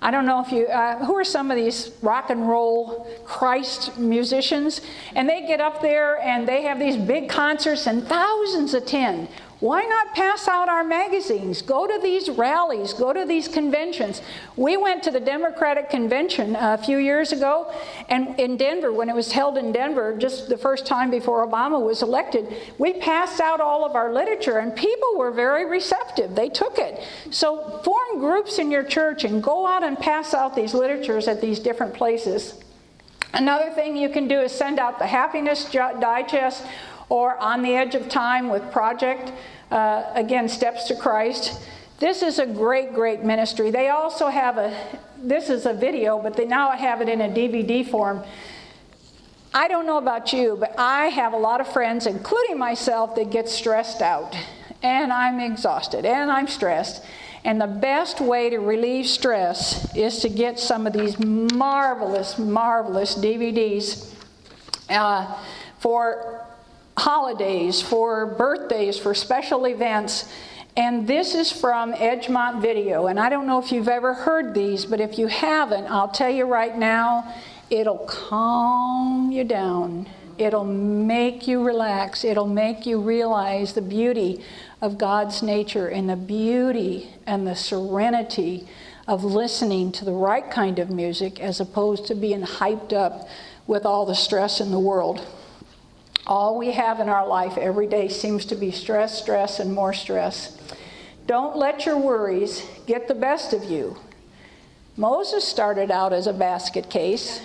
I don't know if you, uh, who are some of these rock and roll Christ musicians? And they get up there and they have these big concerts and thousands attend. Why not pass out our magazines? Go to these rallies, go to these conventions. We went to the Democratic Convention uh, a few years ago, and in Denver, when it was held in Denver, just the first time before Obama was elected, we passed out all of our literature, and people were very receptive. They took it. So form groups in your church and go out and pass out these literatures at these different places. Another thing you can do is send out the Happiness Digest or On the Edge of Time with Project uh, again, Steps to Christ. This is a great, great ministry. They also have a, this is a video, but they now have it in a DVD form. I don't know about you, but I have a lot of friends, including myself, that get stressed out. And I'm exhausted and I'm stressed. And the best way to relieve stress is to get some of these marvelous, marvelous DVDs uh, for holidays, for birthdays, for special events. And this is from Edgemont Video. And I don't know if you've ever heard these, but if you haven't, I'll tell you right now, it'll calm you down. It'll make you relax. It'll make you realize the beauty of God's nature and the beauty and the serenity of listening to the right kind of music as opposed to being hyped up with all the stress in the world. All we have in our life every day seems to be stress, stress, and more stress. Don't let your worries get the best of you. Moses started out as a basket case,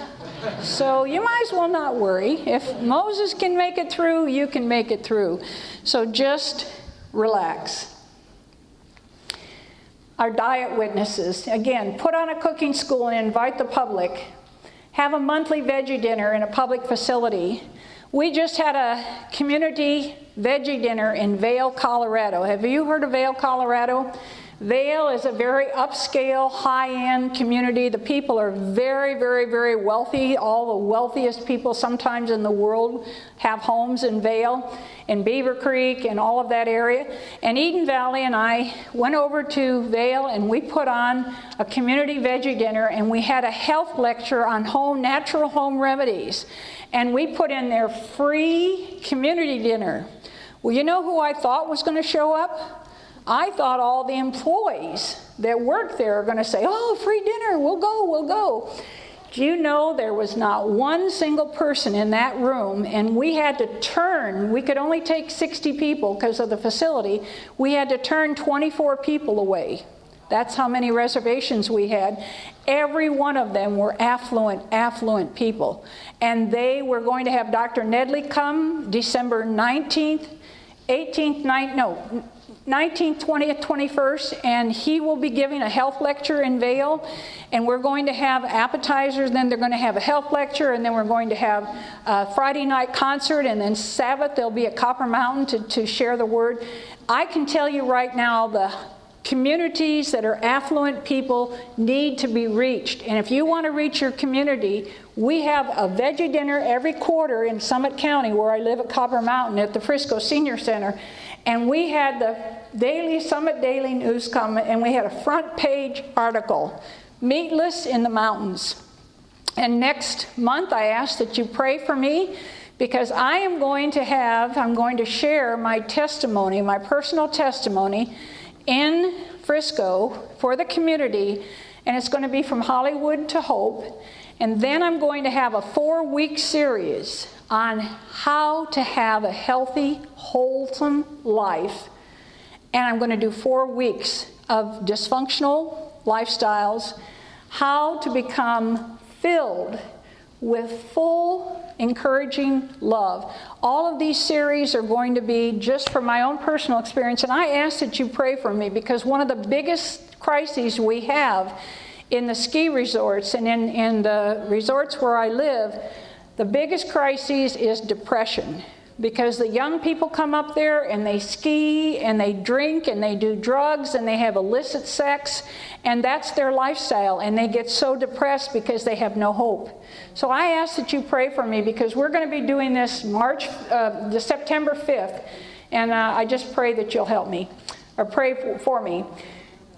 so you might as well not worry. If Moses can make it through, you can make it through. So just relax. Our diet witnesses, again, put on a cooking school and invite the public. Have a monthly veggie dinner in a public facility. We just had a community veggie dinner in Vail, Colorado. Have you heard of Vail, Colorado? Vail is a very upscale, high end community. The people are very, very, very wealthy. All the wealthiest people, sometimes in the world, have homes in Vail, in Beaver Creek, and all of that area. And Eden Valley and I went over to Vail and we put on a community veggie dinner and we had a health lecture on home natural home remedies. And we put in their free community dinner. Well, you know who I thought was going to show up? I thought all the employees that work there are going to say, Oh, free dinner, we'll go, we'll go. Do you know there was not one single person in that room, and we had to turn, we could only take 60 people because of the facility. We had to turn 24 people away. That's how many reservations we had. Every one of them were affluent, affluent people. And they were going to have Dr. Nedley come December 19th, 18th, 19th, no, 19th, 20th, 21st, and he will be giving a health lecture in Vail. And we're going to have appetizers, then they're going to have a health lecture, and then we're going to have a Friday night concert, and then Sabbath they'll be at Copper Mountain to, to share the word. I can tell you right now the communities that are affluent people need to be reached. And if you want to reach your community, we have a veggie dinner every quarter in Summit County, where I live at Copper Mountain at the Frisco Senior Center. And we had the Daily Summit Daily News come, and we had a front page article Meatless in the Mountains. And next month, I ask that you pray for me because I am going to have, I'm going to share my testimony, my personal testimony in Frisco for the community, and it's going to be from Hollywood to Hope. And then I'm going to have a four week series on how to have a healthy, wholesome life. And I'm going to do four weeks of dysfunctional lifestyles, how to become filled with full, encouraging love. All of these series are going to be just from my own personal experience. And I ask that you pray for me because one of the biggest crises we have in the ski resorts and in, in the resorts where I live the biggest crisis is depression because the young people come up there and they ski and they drink and they do drugs and they have illicit sex and that's their lifestyle and they get so depressed because they have no hope. So I ask that you pray for me because we're going to be doing this March, uh, the September 5th, and uh, I just pray that you'll help me or pray for, for me.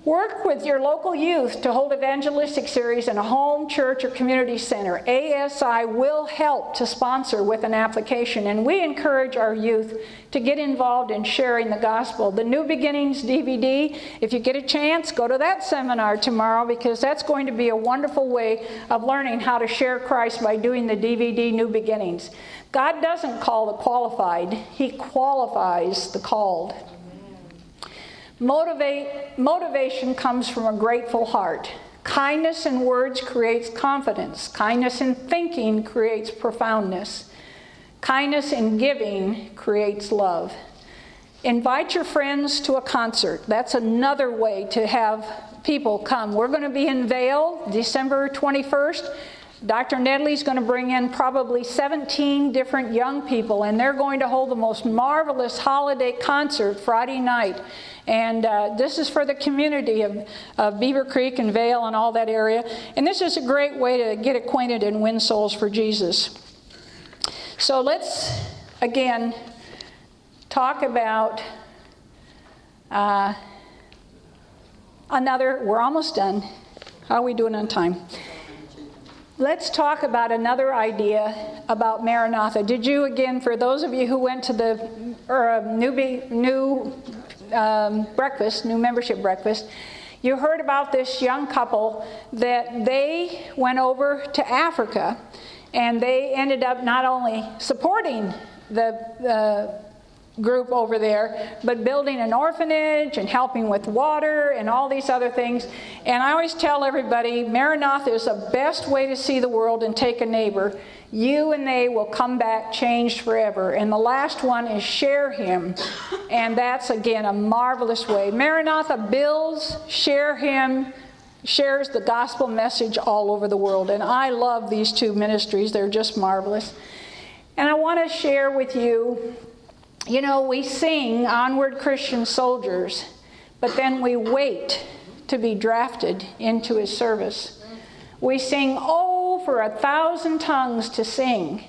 Work with your local youth to hold evangelistic series in a home, church, or community center. ASI will help to sponsor with an application, and we encourage our youth to get involved in sharing the gospel. The New Beginnings DVD, if you get a chance, go to that seminar tomorrow because that's going to be a wonderful way of learning how to share Christ by doing the DVD New Beginnings. God doesn't call the qualified, He qualifies the called. Motivate, motivation comes from a grateful heart. Kindness in words creates confidence. Kindness in thinking creates profoundness. Kindness in giving creates love. Invite your friends to a concert. That's another way to have people come. We're going to be in Vail December 21st. Dr. Nedley's going to bring in probably 17 different young people, and they're going to hold the most marvelous holiday concert Friday night. And uh, this is for the community of, of Beaver Creek and Vail and all that area. And this is a great way to get acquainted and win souls for Jesus. So let's, again, talk about uh, another, we're almost done. How are we doing on time? Let's talk about another idea about Maranatha. Did you, again, for those of you who went to the uh, new, new um, breakfast, new membership breakfast, you heard about this young couple that they went over to Africa and they ended up not only supporting the, the group over there, but building an orphanage and helping with water and all these other things. And I always tell everybody Maranatha is the best way to see the world and take a neighbor. You and they will come back changed forever. And the last one is share him. And that's again a marvelous way. Maranatha builds, share him, shares the gospel message all over the world. And I love these two ministries, they're just marvelous. And I want to share with you you know, we sing Onward Christian Soldiers, but then we wait to be drafted into his service. We sing, Oh, for a thousand tongues to sing,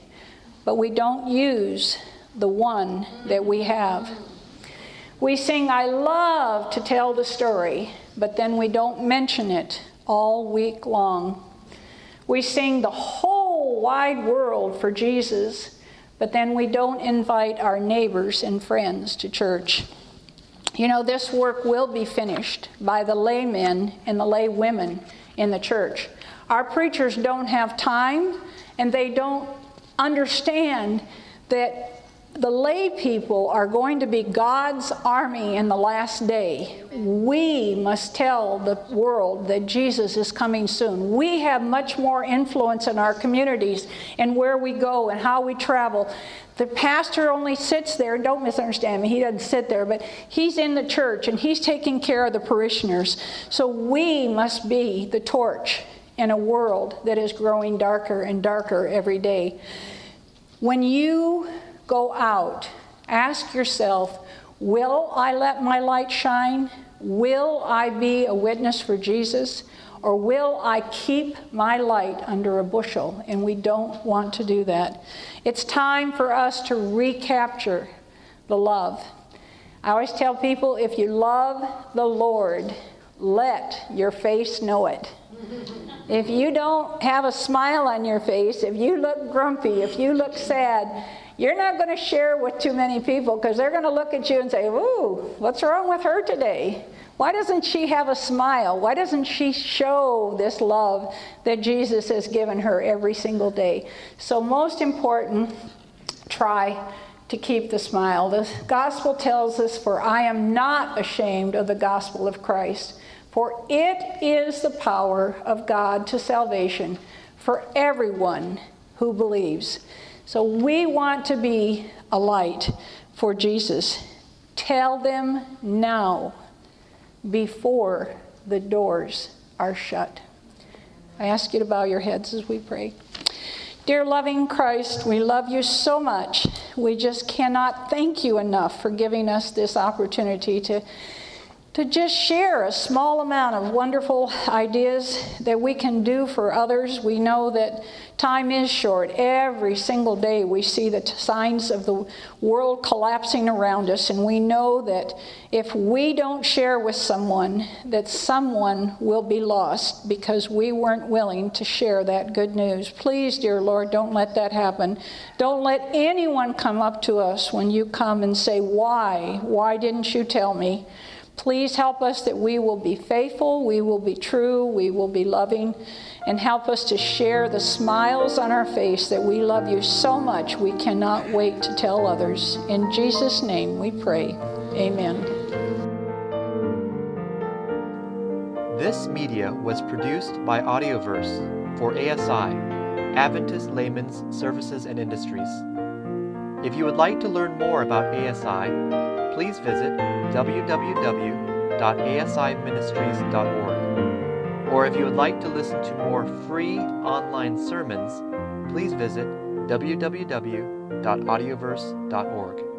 but we don't use the one that we have. We sing, I love to tell the story, but then we don't mention it all week long. We sing the whole wide world for Jesus, but then we don't invite our neighbors and friends to church. You know, this work will be finished by the laymen and the laywomen in the church. Our preachers don't have time and they don't understand that the lay people are going to be God's army in the last day. We must tell the world that Jesus is coming soon. We have much more influence in our communities and where we go and how we travel. The pastor only sits there, don't misunderstand me, he doesn't sit there, but he's in the church and he's taking care of the parishioners. So we must be the torch in a world that is growing darker and darker every day. When you go out, ask yourself Will I let my light shine? Will I be a witness for Jesus? Or will I keep my light under a bushel? And we don't want to do that. It's time for us to recapture the love. I always tell people if you love the Lord, let your face know it. If you don't have a smile on your face, if you look grumpy, if you look sad, you're not going to share with too many people because they're going to look at you and say, Ooh, what's wrong with her today? Why doesn't she have a smile? Why doesn't she show this love that Jesus has given her every single day? So, most important, try to keep the smile. The gospel tells us, For I am not ashamed of the gospel of Christ, for it is the power of God to salvation for everyone who believes. So we want to be a light for Jesus. Tell them now before the doors are shut. I ask you to bow your heads as we pray. Dear loving Christ, we love you so much. We just cannot thank you enough for giving us this opportunity to to just share a small amount of wonderful ideas that we can do for others. We know that time is short. Every single day we see the signs of the world collapsing around us, and we know that if we don't share with someone, that someone will be lost because we weren't willing to share that good news. Please, dear Lord, don't let that happen. Don't let anyone come up to us when you come and say, Why? Why didn't you tell me? Please help us that we will be faithful, we will be true, we will be loving, and help us to share the smiles on our face that we love you so much we cannot wait to tell others. In Jesus' name we pray. Amen. This media was produced by Audioverse for ASI, Adventist Laymen's Services and Industries. If you would like to learn more about ASI, please visit www.asiministries.org. Or if you would like to listen to more free online sermons, please visit www.audioverse.org.